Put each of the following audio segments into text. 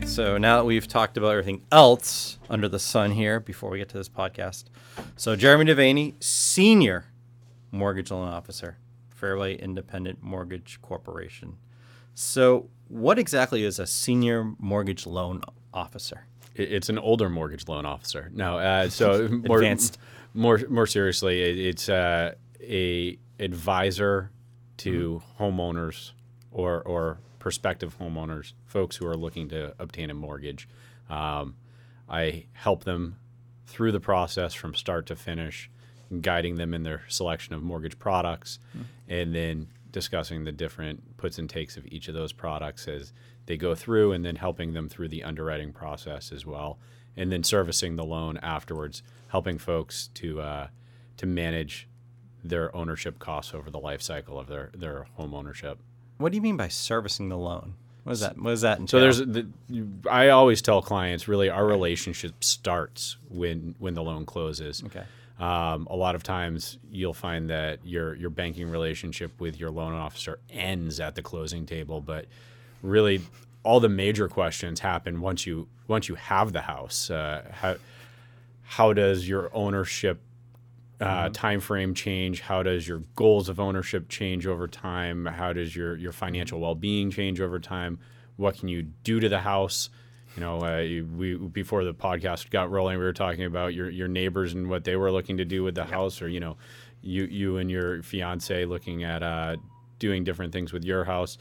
Okay, so now that we've talked about everything else under the sun here before we get to this podcast. So, Jeremy Devaney, Senior Mortgage Loan Officer, Fairway Independent Mortgage Corporation. So, what exactly is a Senior Mortgage Loan Officer? It's an older mortgage loan officer. No, uh, so more, Advanced. more more seriously, it, it's uh, a advisor to homeowners or or prospective homeowners, folks who are looking to obtain a mortgage. Um, I help them through the process from start to finish, guiding them in their selection of mortgage products, and then discussing the different puts and takes of each of those products as they go through, and then helping them through the underwriting process as well, and then servicing the loan afterwards, helping folks to uh, to manage their ownership costs over the life cycle of their their home ownership. What do you mean by servicing the loan? What is that? What does that entail? So there's the, I always tell clients really our relationship starts when when the loan closes. Okay. Um, a lot of times you'll find that your your banking relationship with your loan officer ends at the closing table, but really all the major questions happen once you once you have the house. Uh, how how does your ownership uh, time frame change? How does your goals of ownership change over time? How does your your financial well being change over time? What can you do to the house? You know, uh, we before the podcast got rolling, we were talking about your your neighbors and what they were looking to do with the house, or you know, you you and your fiance looking at uh, doing different things with your house.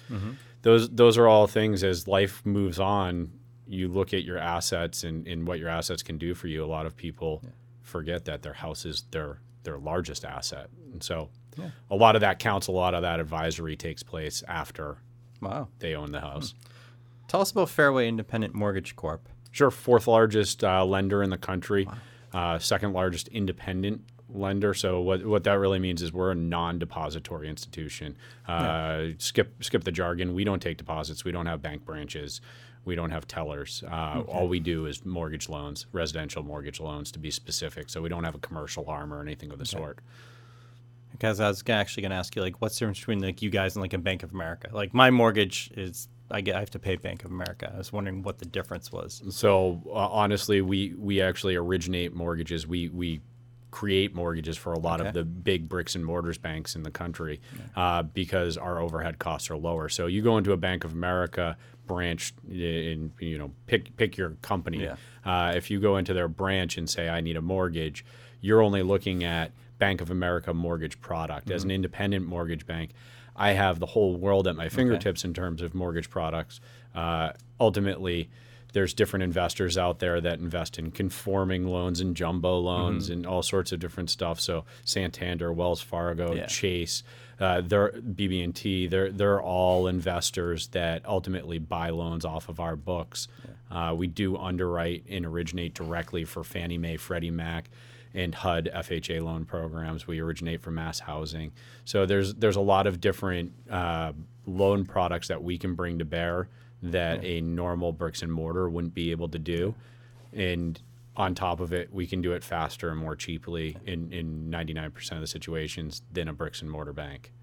Those those are all things as life moves on. You look at your assets and, and what your assets can do for you. A lot of people forget that their house is their their largest asset, and so a lot of that counts. A lot of that advisory takes place after wow. they own the house. Tell us about Fairway Independent Mortgage Corp. Sure, fourth largest uh, lender in the country, uh, second largest independent lender. So what what that really means is we're a non-depository institution. Uh, Skip skip the jargon. We don't take deposits. We don't have bank branches. We don't have tellers. Uh, All we do is mortgage loans, residential mortgage loans to be specific. So we don't have a commercial arm or anything of the sort. Because I was actually going to ask you, like, what's the difference between like you guys and like a Bank of America? Like, my mortgage is I get I have to pay Bank of America. I was wondering what the difference was. So uh, honestly, we we actually originate mortgages. We we create mortgages for a lot Okay. of the big bricks and mortars banks in the country uh, because our overhead costs are lower. So you go into a Bank of America branch and you know pick pick your company. Yeah. Uh, if you go into their branch and say I need a mortgage, you're only looking at Bank of America mortgage product as an independent mortgage bank. I have the whole world at my fingertips in terms of mortgage products. Uh, ultimately, there's different investors out there that invest in conforming loans and jumbo loans and all sorts of different stuff. So Santander, Wells Fargo, Yeah. Chase, uh, they're BB&T. They're they're all investors that ultimately buy loans off of our books. Uh, we do underwrite and originate directly for Fannie Mae, Freddie Mac, and HUD FHA loan programs. We originate for Mass Housing. So there's there's a lot of different uh, loan products that we can bring to bear that oh. a normal bricks and mortar wouldn't be able to do. And on top of it, we can do it faster and more cheaply in, in 99% of the situations than a bricks and mortar bank.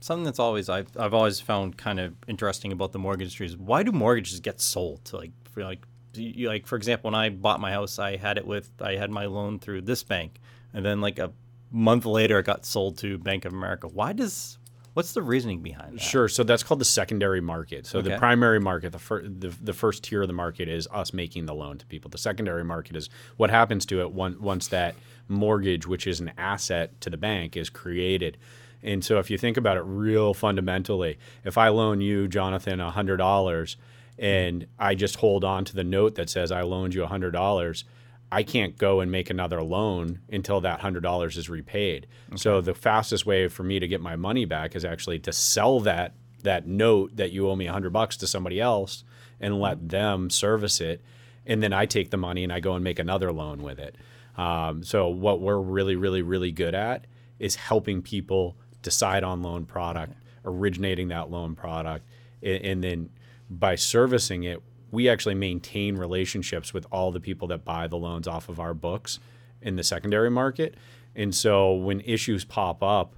Something that's always I've I've always found kind of interesting about the mortgage industry is why do mortgages get sold? To like for like you, like for example, when I bought my house, I had it with I had my loan through this bank, and then like a month later, it got sold to Bank of America. Why does what's the reasoning behind that? Sure. So that's called the secondary market. So Okay. the primary market, the, fir- the the first tier of the market is us making the loan to people. The secondary market is what happens to it one, once that mortgage, which is an asset to the bank, is created. And so if you think about it real fundamentally, if I loan you, Jonathan, hundred dollars, and I just hold on to the note that says I loaned you hundred dollars. I can't go and make another loan until that hundred dollars is repaid. So the fastest way for me to get my money back is actually to sell that that note that you owe me a hundred bucks to somebody else and let them service it, and then I take the money and I go and make another loan with it. Um, so what we're really, really, really good at is helping people decide on loan product, originating that loan product, and, and then by servicing it, we actually maintain relationships with all the people that buy the loans off of our books in the secondary market. And so when issues pop up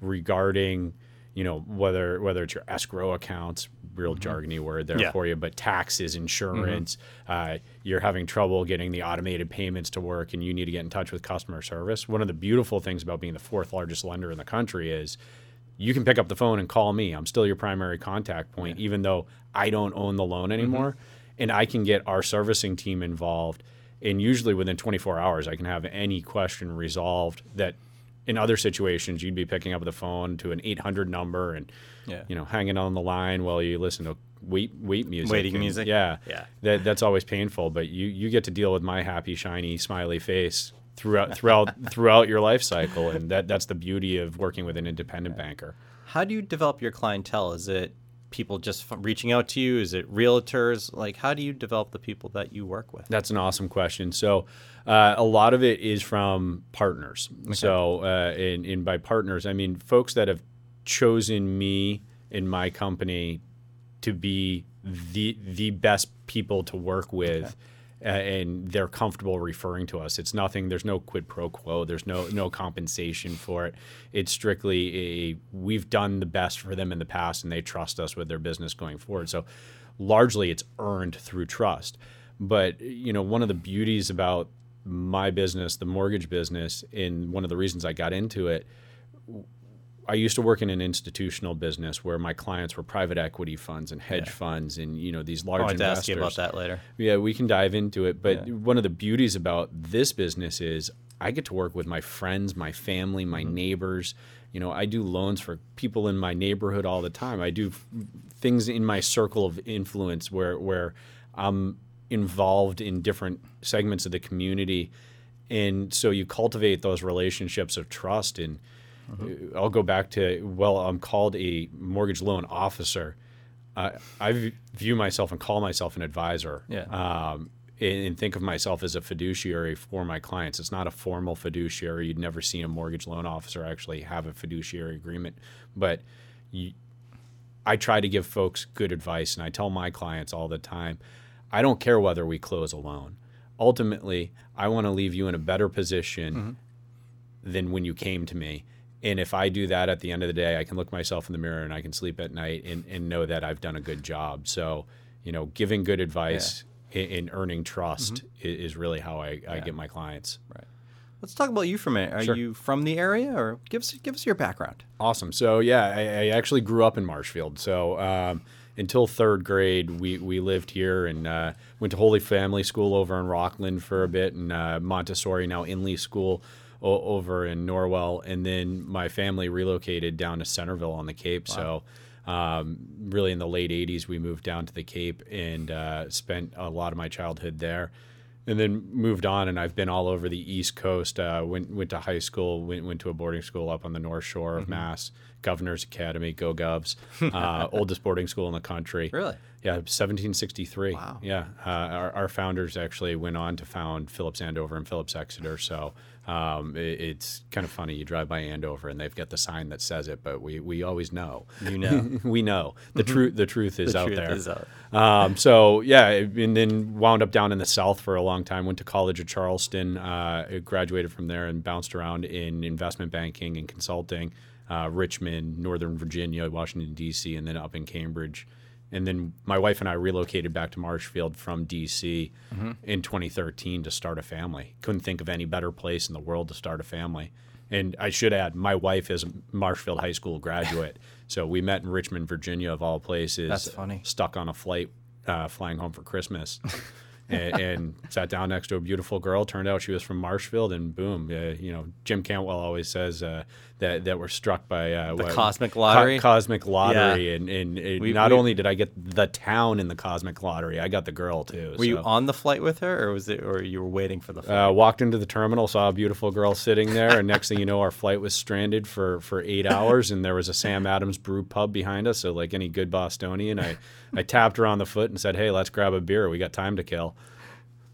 regarding, you know, whether whether it's your escrow accounts, real jargony word there Yeah. for you, but taxes, insurance, uh, you're having trouble getting the automated payments to work, and you need to get in touch with customer service. One of the beautiful things about being the fourth largest lender in the country is you can pick up the phone and call me. I'm still your primary contact point, even though I don't own the loan mm-hmm. anymore. And I can get our servicing team involved. And usually within 24 hours, I can have any question resolved that in other situations, you'd be picking up the phone to an 800 number and, Yeah. you know, hanging on the line while you listen to wait, wait music. Waiting and- music? Yeah. Yeah. That, that's always painful, but you, you get to deal with my happy, shiny, smiley face throughout, throughout, throughout your life cycle. And that, that's the beauty of working with an independent banker. How do you develop your clientele? Is it people just f- reaching out to you? Is it realtors? Like, how do you develop the people that you work with? That's an awesome question. So, uh, a lot of it is from partners. So, uh, and, and by partners, I mean folks that have chosen me and my company to be the the best people to work with. And they're comfortable referring to us. It's nothing. There's no quid pro quo. There's no no compensation for it. It's strictly a we've done the best for them in the past, and they trust us with their business going forward. So, largely, it's earned through trust. But you know, one of the beauties about my business, the mortgage business, and one of the reasons I got into it I used to work in an institutional business where my clients were private equity funds and hedge funds and you know these large I wanted to investors. ask you about that later. Yeah, we can dive into it. But one of the beauties about this business is I get to work with my friends, my family, my mm-hmm. neighbors. You know, I do loans for people in my neighborhood all the time. I do things in my circle of influence where where I'm involved in different segments of the community. And so you cultivate those relationships of trust and uh, I'll go back to well, I'm called a mortgage loan officer. Uh, I view myself and call myself an advisor. Yeah. Um, and, and think of myself as a fiduciary for my clients. It's not a formal fiduciary. You'd never see a mortgage loan officer actually have a fiduciary agreement, but you, I try to give folks good advice, and I tell my clients all the time, I don't care whether we close a loan. Ultimately, I want to leave you in a better position than when you came to me. And if I do that at the end of the day, I can look myself in the mirror and I can sleep at night and, and know that I've done a good job. So, you know, giving good advice and, and earning trust i- is, really how I, I get my clients. Right. Let's talk about you for a minute. Are Sure. you from the area, or give us give us your background? Awesome. So yeah, I, I actually grew up in Marshfield. So um, until third grade, we, we lived here and uh, went to Holy Family School over in Rockland for a bit, and uh, Montessori now Inly School o- over in Norwell, and then my family relocated down to Centerville on the Cape. So. Um, really, in the late '80s, we moved down to the Cape and uh, spent a lot of my childhood there and then moved on and I've been all over the East Coast. Uh, went went to high school, went went to a boarding school up on the North Shore Mm-hmm. of Mass, Governor's Academy, Go Govs, uh, oldest boarding school in the country. Really? Yeah, 1763. Wow. Yeah, uh, our, our founders actually went on to found Phillips Andover and Phillips Exeter. So um, it, it's kind of funny. You drive by Andover and they've got the sign that says it, but we, we always know. You know. we know the truth. The truth is The out truth there. is out. Um, so yeah, and then wound up down in the South for a long time. Went to college at Charleston, uh, graduated from there, and bounced around in investment banking and consulting. Uh, Richmond, Northern Virginia, Washington D.C., and then up in Cambridge. And then my wife and I relocated back to Marshfield from D.C. in 2013 to start a family. Couldn't think of any better place in the world to start a family. And I should add, my wife is a Marshfield High School graduate. so we met in Richmond, Virginia, of all places That's funny. stuck on a flight uh, flying home for Christmas. and, and sat down next to a beautiful girl. Turned out she was from Marshfield, and boom, uh, you know, Jim Cantwell always says uh, that that we're struck by uh, The what- cosmic co- lottery? cosmic lottery, and and, and We- not we- only did I get the town in the cosmic lottery, I got the girl too. Were you on the flight with her, or was it, or you were waiting for the flight? Uh, walked into the terminal, saw a beautiful girl sitting there, and next thing you know, our flight was stranded for, for eight hours, and there was a Sam Adams Brew pub behind us. So, like any good Bostonian, I, I tapped her on the foot and said, "Hey, let's grab a beer. We got time to kill."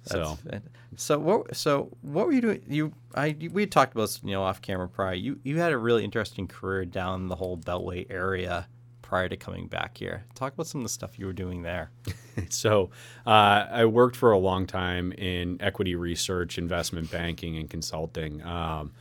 So, That's- so what? So what were you doing? You, I, we talked about this, you know, off camera prior. You, you had a really interesting career down the whole Beltway area prior to coming back here. Talk about some of the stuff you were doing there. so uh, I worked for a long time in equity research, investment banking, and consulting. Um,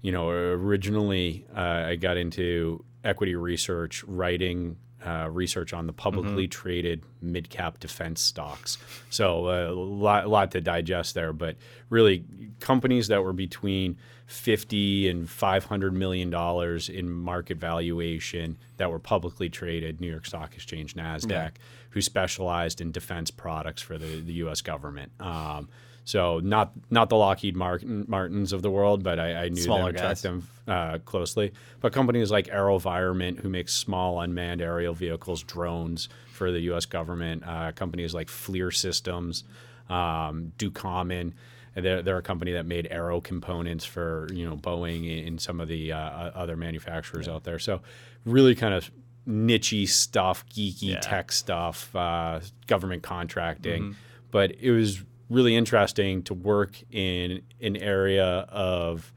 you know, originally uh, I got into equity research, writing uh, research on the publicly traded mid cap defense stocks. So a lot, lot to digest there, but really companies that were between 50 and 500 million dollars in market valuation that were publicly traded, New York Stock Exchange, Nasdaq, Yeah. Who specialized in defense products for the, the U.S. government. Um, so not not the Lockheed Martin, Martins of the world, but I, I knew Smaller them, tracked them uh, closely. But companies like AeroVironment, who makes small unmanned aerial vehicles, drones for the U.S. government. Uh, companies like FLIR Systems, um, Ducommun. They're, they're a company that made aero components for you know Boeing and some of the uh, other manufacturers out there. So really kind of nichey stuff, geeky Yeah. tech stuff, uh, government contracting. But it was really interesting to work in an area of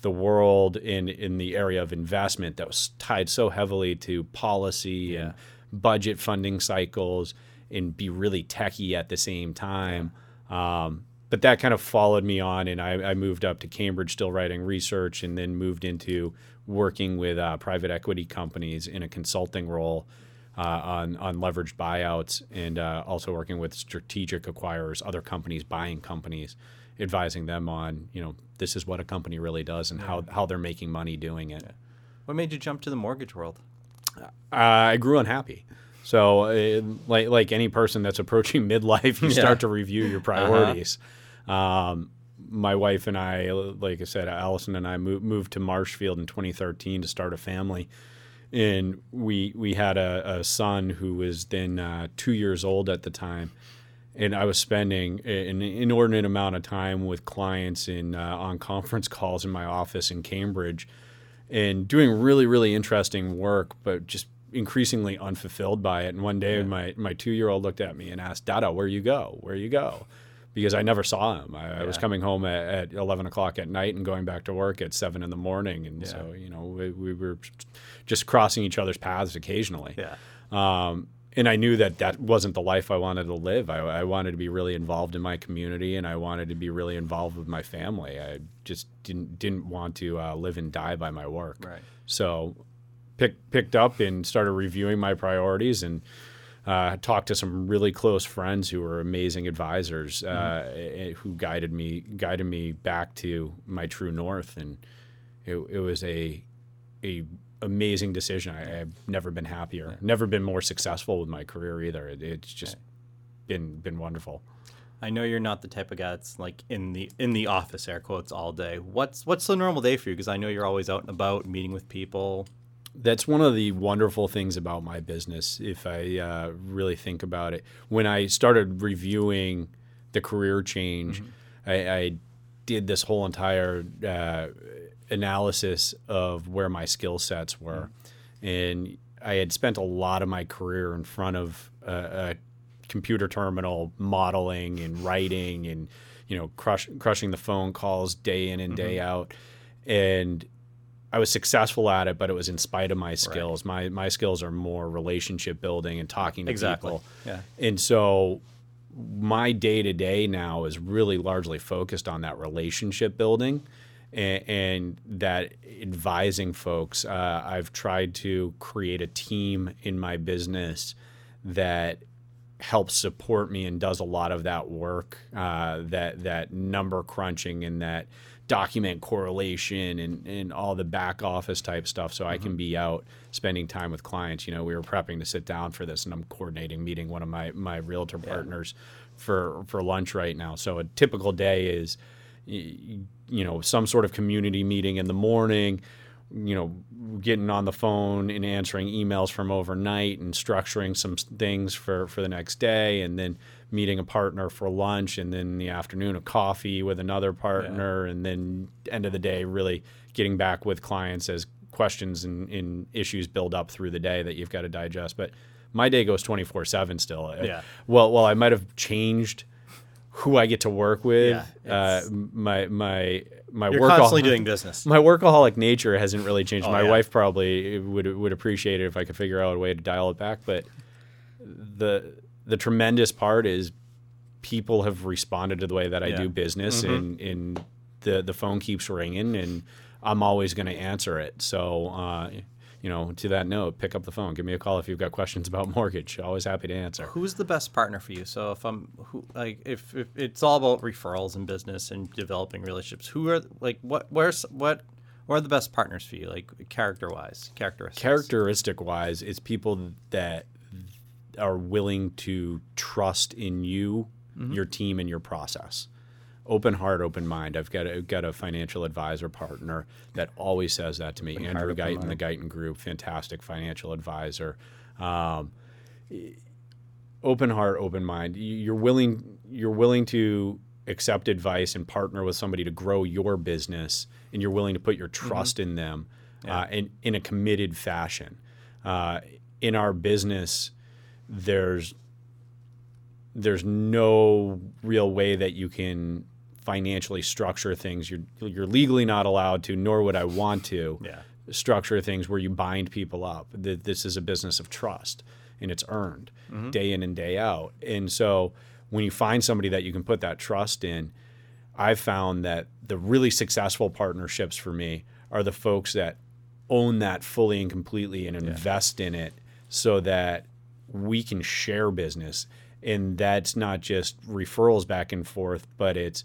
the world in in the area of investment that was tied so heavily to policy and budget funding cycles and be really techy at the same time. Um, but that kind of followed me on, and I, I moved up to Cambridge, still writing research, and then moved into working with uh, private equity companies in a consulting role uh, on on leveraged buyouts, and uh, also working with strategic acquirers, other companies buying companies, advising them on you know this is what a company really does and how how they're making money doing it. What made you jump to the mortgage world? Uh, I grew unhappy. So, uh, like like any person that's approaching midlife, you Yeah. start to review your priorities. Um, my wife and I, like I said, Allison and I moved, moved to Marshfield in 2013 to start a family, and we we had a, a son who was then uh, two years old at the time, and I was spending an inordinate amount of time with clients in uh, on conference calls in my office in Cambridge and doing really really interesting work but just increasingly unfulfilled by it. And one day my, my two-year-old looked at me and asked dada where you go? Where you go because i never saw him i, I was coming home at, at 11 o'clock at night and going back to work at 7 in the morning and Yeah. so you know we, we were just crossing each other's paths occasionally Yeah. um, and I knew that that wasn't the life I wanted to live. I, I wanted to be really involved in my community, and I wanted to be really involved with my family. I just didn't didn't want to uh, live and die by my work. Right. So, pick, picked up and started reviewing my priorities, and uh, talked to some really close friends who were amazing advisors uh, eh, who guided me guided me back to my true north, and it, it was a a amazing decision. I, I've never been happier, never been more successful with my career either. It, it's just been been wonderful. I know you're not the type of guy that's like in the in the office air quotes all day. What's what's the normal day for you? Because I know you're always out and about, meeting with people. That's one of the wonderful things about my business. If I uh, really think about it, when I started reviewing the career change, I, I did this whole entire uh, analysis of where my skill sets were, and I had spent a lot of my career in front of a, a computer terminal modeling and writing and you know crush, crushing the phone calls day in and day out. And I was successful at it but it was in spite of my skills my my skills are more relationship building and talking to Exactly. people Yeah. and so my day to day now is really largely focused on that relationship building and, and that advising folks. Uh, I've tried to create a team in my business that helps support me and does a lot of that work, uh, that that number crunching and that document correlation and, and all the back office type stuff so I can be out spending time with clients. You know, we were prepping to sit down for this and I'm coordinating meeting one of my, my realtor partners for, for lunch right now. So a typical day is, you know, some sort of community meeting in the morning, you know, getting on the phone and answering emails from overnight and structuring some things for, for the next day, and then meeting a partner for lunch, and then in the afternoon a coffee with another partner, and then end of the day really getting back with clients as questions and, and issues build up through the day that you've got to digest. But my day goes twenty four seven still. Yeah. Well, well, I might have changed who I get to work with. Yeah, uh, my my my You're work constantly doing business. my workaholic nature hasn't really changed. Oh, my yeah. wife probably would would appreciate it if I could figure out a way to dial it back. But the the tremendous part is people have responded to the way that I Yeah. do business, Mm-hmm. and and the the phone keeps ringing, and I'm always going to answer it. So. Uh, you know, to that note, pick up the phone, give me a call if you've got questions about mortgage. Always happy to answer. Who's the best partner for you? So if I'm who like if, if it's all about referrals and business and developing relationships, who are like what where's what what are the best partners for you, like character wise, characteristics? Characteristic wise, it's people that are willing to trust in you, mm-hmm. your team, and your process. Open heart, open mind. I've got a, got a financial advisor partner that always says that to me. Andrew heart, Guyton, the Guyton Group, fantastic financial advisor. Um, open heart, open mind. You- You're willing. You're willing to accept advice and partner with somebody to grow your business, and you're willing to put your trust in them, uh, in in a committed fashion. Uh, in our business, there's there's no real way that you can financially structure things. You're you're legally not allowed to, nor would I want to Yeah. structure things where you bind people up. Th- This is a business of trust, and it's earned mm-hmm. day in and day out. And so, when you find somebody that you can put that trust in, I've found that the really successful partnerships for me are the folks that own that fully and completely and invest in it so that we can share business. And that's not just referrals back and forth, but it's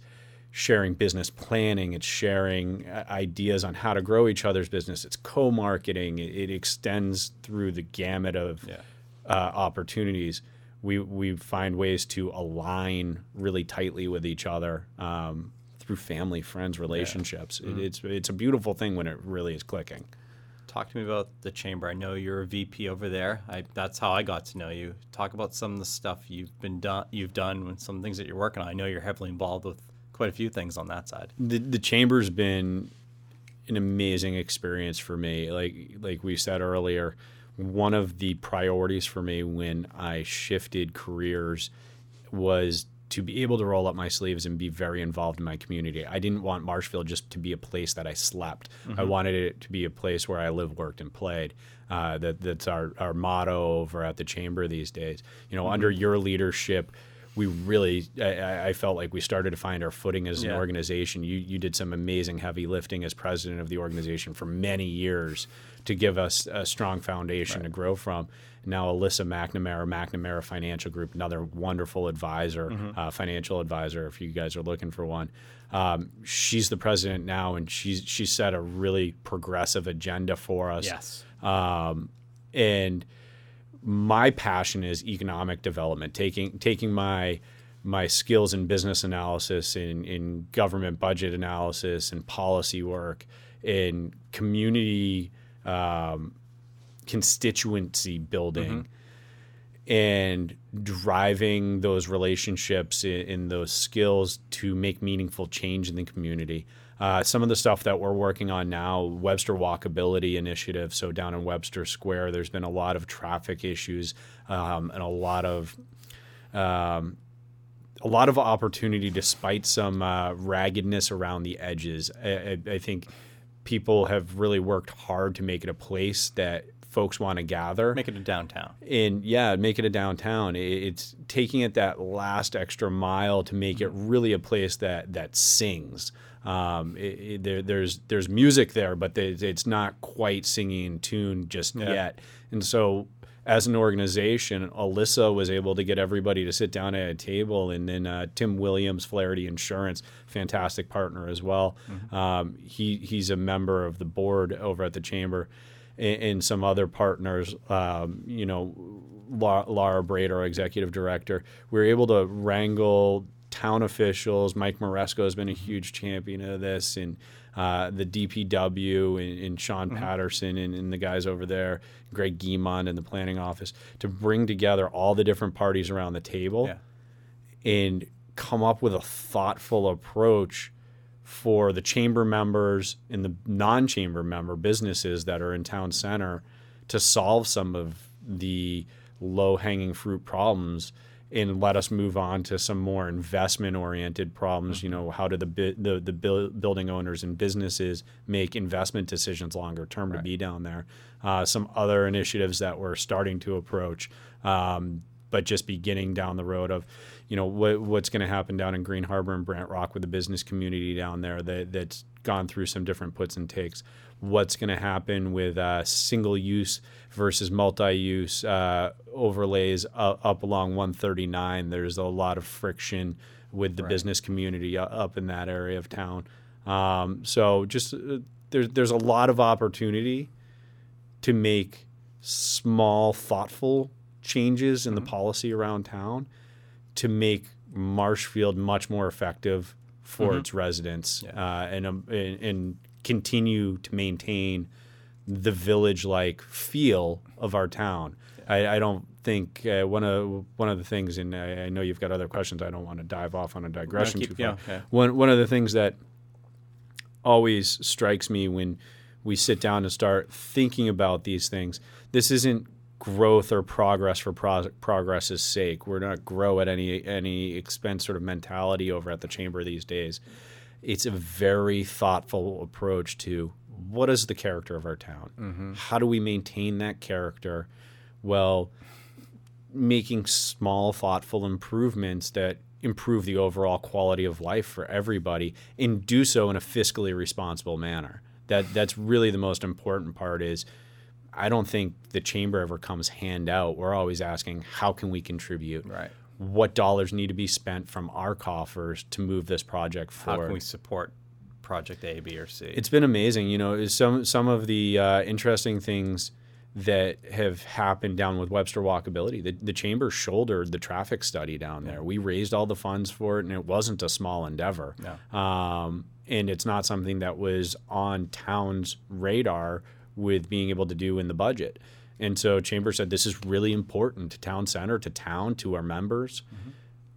sharing business planning, it's sharing uh, ideas on how to grow each other's business, it's co marketing, it, extends through the gamut of Yeah. uh, opportunities. We, we find ways to align really tightly with each other um, through family, friends, relationships. It, it's, it's a beautiful thing when it really is clicking. Talk to me about the chamber. I know you're a VP over there. I, that's how I got to know you. Talk about some of the stuff you've been done, you've done, and some things that you're working on. I know you're heavily involved with quite a few things on that side. the the chamber's been an amazing experience for me. Like like we said earlier, one of the priorities for me when I shifted careers was to be able to roll up my sleeves and be very involved in my community. I didn't want Marshfield just to be a place that I slept. I wanted it to be a place where I lived, worked, and played. Uh, that that's our, our motto over at the chamber these days. You know, under your leadership, we really I- I, felt like we started to find our footing as an organization. You you did some amazing heavy lifting as president of the organization for many years to give us a strong foundation to grow from. Now Alyssa McNamara, McNamara Financial Group, another wonderful advisor, uh, financial advisor. If you guys are looking for one, um, she's the president now, and she's she set a really progressive agenda for us Yes. um, and my passion is economic development taking taking my my skills in business analysis in, in government budget analysis and policy work in community um, constituency building and driving those relationships in, in those skills to make meaningful change in the community. Uh, some of the stuff that we're working on now, Webster Walkability Initiative. So down in Webster Square, there's been a lot of traffic issues um, and a lot of um, a lot of opportunity despite some uh, raggedness around the edges. I, I, I think people have really worked hard to make it a place that folks want to gather Make it a downtown. and yeah, make it a downtown. It's taking it that last extra mile to make it really a place that that sings. Um, it, it- there, there's there's music there, but it's not quite singing in tune just Yeah. yet. And so, as an organization, Alyssa was able to get everybody to sit down at a table, and then uh, Tim Williams, Flaherty Insurance, fantastic partner as well. Um, he he's a member of the board over at the chamber and, and some other partners, um, you know, La- Laura Braid, our executive director, we were able to wrangle town officials. Mike Maresco has been a huge champion of this, and uh, the DPW and, and Sean Patterson and, and the guys over there, Greg Guimond in the planning office, to bring together all the different parties around the table Yeah. and come up with a thoughtful approach for the chamber members and the non-chamber member businesses that are in town center to solve some of the low-hanging fruit problems and let us move on to some more investment oriented problems. You know how do the bu- the, the buil- building owners and businesses make investment decisions longer term to be down there? Uh, some other initiatives that we're starting to approach um, but just beginning down the road of, you know, what, what's going to happen down in Green Harbor and Brant Rock with the business community down there that, that's gone through some different puts and takes. What's going to happen with uh, single use versus multi use uh, overlays up, up along 139? There's a lot of friction with the Right. business community up in that area of town. Um, so just uh, there's there's a lot of opportunity to make small, thoughtful changes in the policy around town to make Marshfield much more effective for its residents uh, and, um, and and continue to maintain the village-like feel of our town. I, I don't think uh, one of one of the things, and I, I know you've got other questions. I don't want to dive off on a digression keep- too far. yeah, yeah. One one of the things that always strikes me when we sit down and start thinking about these things. This isn't growth or progress for pro- progress's sake. We're not grow at any any expense sort of mentality over at the chamber these days. It's a very thoughtful approach to what is the character of our town? Mm-hmm. How do we maintain that character? Well, making small, thoughtful improvements that improve the overall quality of life for everybody and do so in a fiscally responsible manner. That that's really the most important part is I don't think the chamber ever comes hand out. We're always asking how can we contribute? Right. What dollars need to be spent from our coffers to move this project forward? How can we support project A, B, or C? It's been amazing. You know, some some of the uh, interesting things that have happened down with Webster Walkability. The, the chamber shouldered the traffic study down there. We raised all the funds for it, and it wasn't a small endeavor. No. Um, and it's not something that was on town's radar with being able to do in the budget. And so Chamber said this is really important to town center, to town, to our members.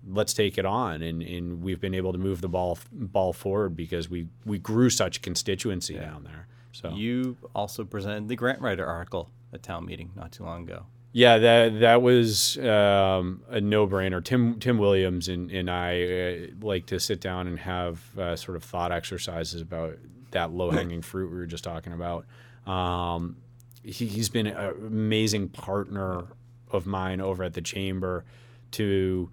Let's take it on, and, and we've been able to move the ball ball forward because we we grew such constituency down there. So You also presented the grant writer article at town meeting not too long ago. Yeah, that that was um, a no brainer. Tim Tim Williams and, and I uh, like to sit down and have uh, sort of thought exercises about that low hanging fruit we were just talking about. Um, he, he's been an amazing partner of mine over at the chamber to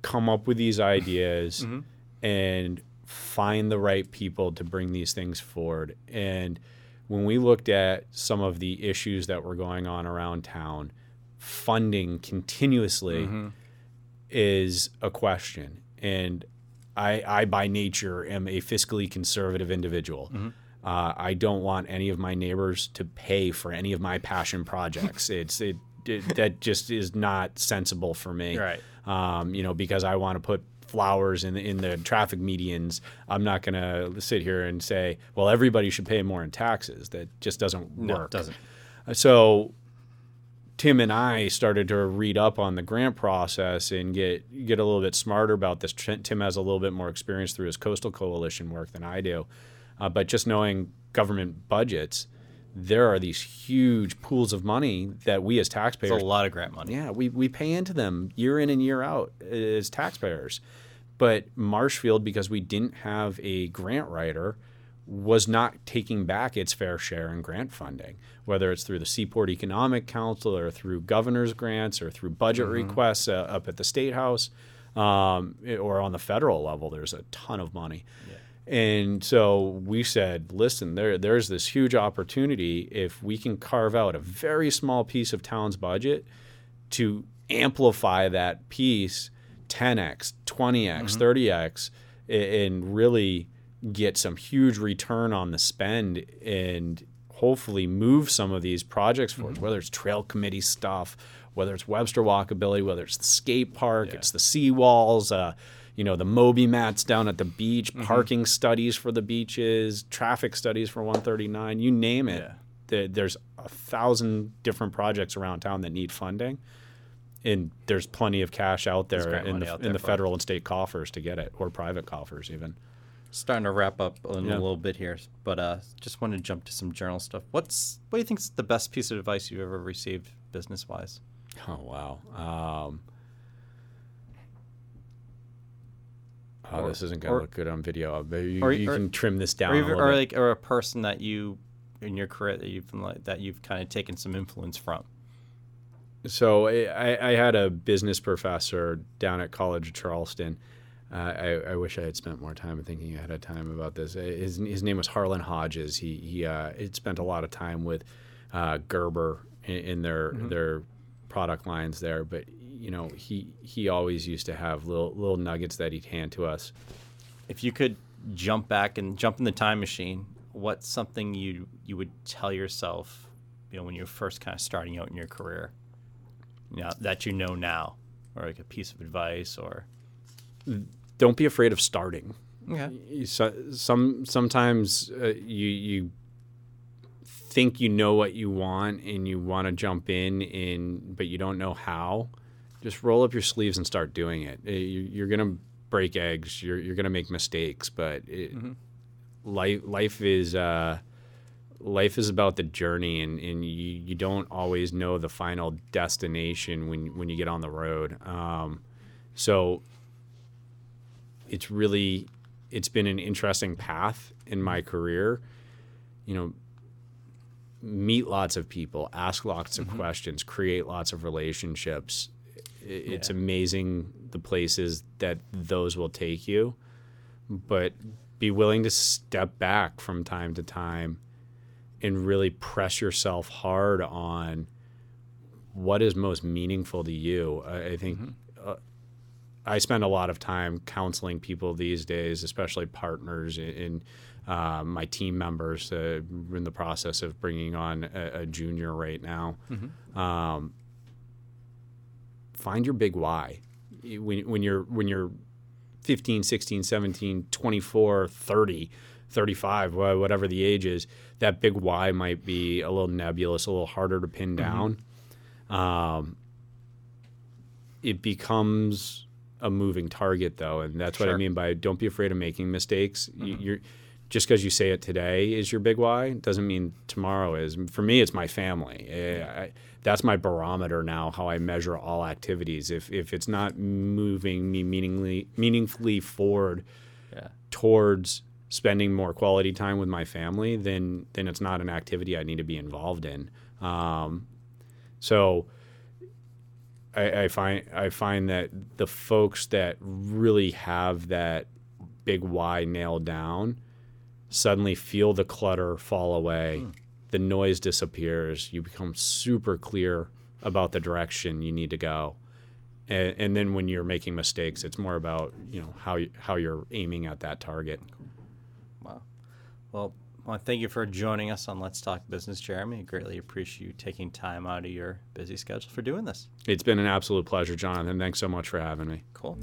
come up with these ideas mm-hmm. and find the right people to bring these things forward. And when we looked at some of the issues that were going on around town, funding continuously mm-hmm. is a question. And I, I, by nature, am a fiscally conservative individual. Mm-hmm. Uh, I don't want any of my neighbors to pay for any of my passion projects. it's it, it that just is not sensible for me. Right. Um, you know, because I want to put flowers in the, in the traffic medians. I'm not going to sit here and say, well, everybody should pay more in taxes. That just doesn't No, work. doesn't. So Tim and I started to read up on the grant process and get get a little bit smarter about this. Tim has a little bit more experience through his coastal coalition work than I do, uh, but just knowing government budgets, there are these huge pools of money that we as It's taxpayers a lot of grant money. yeah, we, we pay into them year in and year out as taxpayers. But Marshfield, because we didn't have a grant writer, was not taking back its fair share in grant funding, whether it's through the Seaport Economic Council or through governor's grants or through budget requests uh, up at the State House um, or on the federal level. There's a ton of money. And so we said, listen, there, there's this huge opportunity if we can carve out a very small piece of town's budget to amplify that piece 10x, 20x, 30x and really get some huge return on the spend and hopefully move some of these projects forward, whether it's trail committee stuff, whether it's Webster Walkability, whether it's the skate park, it's the seawalls, uh, you know, the Mobi mats down at the beach, parking studies for the beaches, traffic studies for 139, you name it. Yeah. There- There's a thousand different projects around town that need funding and there's plenty of cash out there in the, out in the for it. federal and state coffers to get it, or private coffers even. Starting to wrap up in Yeah. a little bit here, but uh, just want to jump to some journal stuff. What's what do you think's the best piece of advice you've ever received business wise? Oh wow. Um, oh, Or- this isn't gonna or- look good on video. You, or- you or- can trim this down or a little or bit. like or a person that you in your career that you've like, that you've kind of taken some influence from. So I, I had a business professor down at College of Charleston. Uh, I, I, wish I had spent more time thinking ahead of time about this. Uh, his, his name was Harlan Hodges. He he uh, had spent a lot of time with uh, Gerber in, in their mm-hmm. their product lines there. But you know he he always used to have little little nuggets that he'd hand to us. If you could jump back and jump in the time machine, what's something you you would tell yourself, you know, when you're first kind of starting out in your career, you know, that you know now, or like a piece of advice, or don't be afraid of starting. Okay. So, some sometimes uh, you you think you know what you want and you want to jump in and but you don't know how. Just roll up your sleeves and start doing it. Uh, you're gonna break eggs. You're you're gonna make mistakes, but it, mm-hmm life life is uh, life is about the journey, and, and you, you don't always know the final destination when when you get on the road. Um, so it's really it's been an interesting path in my career. You know, meet lots of people, ask lots of mm-hmm. questions, create lots of relationships. It's yeah. amazing the places that those will take you. But be willing to step back from time to time and really press yourself hard on what is most meaningful to you. I, think mm-hmm. uh, I spend a lot of time counseling people these days, especially partners in, uh, my team members. Uh, in the process of bringing on a, a junior right now. Mm-hmm. Um, find your big why. When, when you're when you're 15, 16, 17, 24, 30, 35, whatever the age is, that big why might be a little nebulous, a little harder to pin mm-hmm. down. Mm-hmm. Um, it becomes a moving target, though, and that's sure. what I mean by don't be afraid of making mistakes. Mm-hmm. You're just because you say it today is your big why doesn't mean tomorrow is. For me, it's my family. Eh, I, that's my barometer now. How I measure all activities. If if it's not moving me meaningfully meaningfully forward yeah. towards spending more quality time with my family, then then it's not an activity I need to be involved in. Um, so. I, I find I find that the folks that really have that big why nailed down, suddenly feel the clutter fall away. The noise disappears. You become super clear about the direction you need to go. And, and, then when you're making mistakes, it's more about you know how you, how you're aiming at that target. Wow. Well, well, thank you for joining us on Let's Talk Business, Jeremy. I greatly appreciate you taking time out of your busy schedule for doing this. It's been an absolute pleasure, Jonathan. Thanks so much for having me. Cool.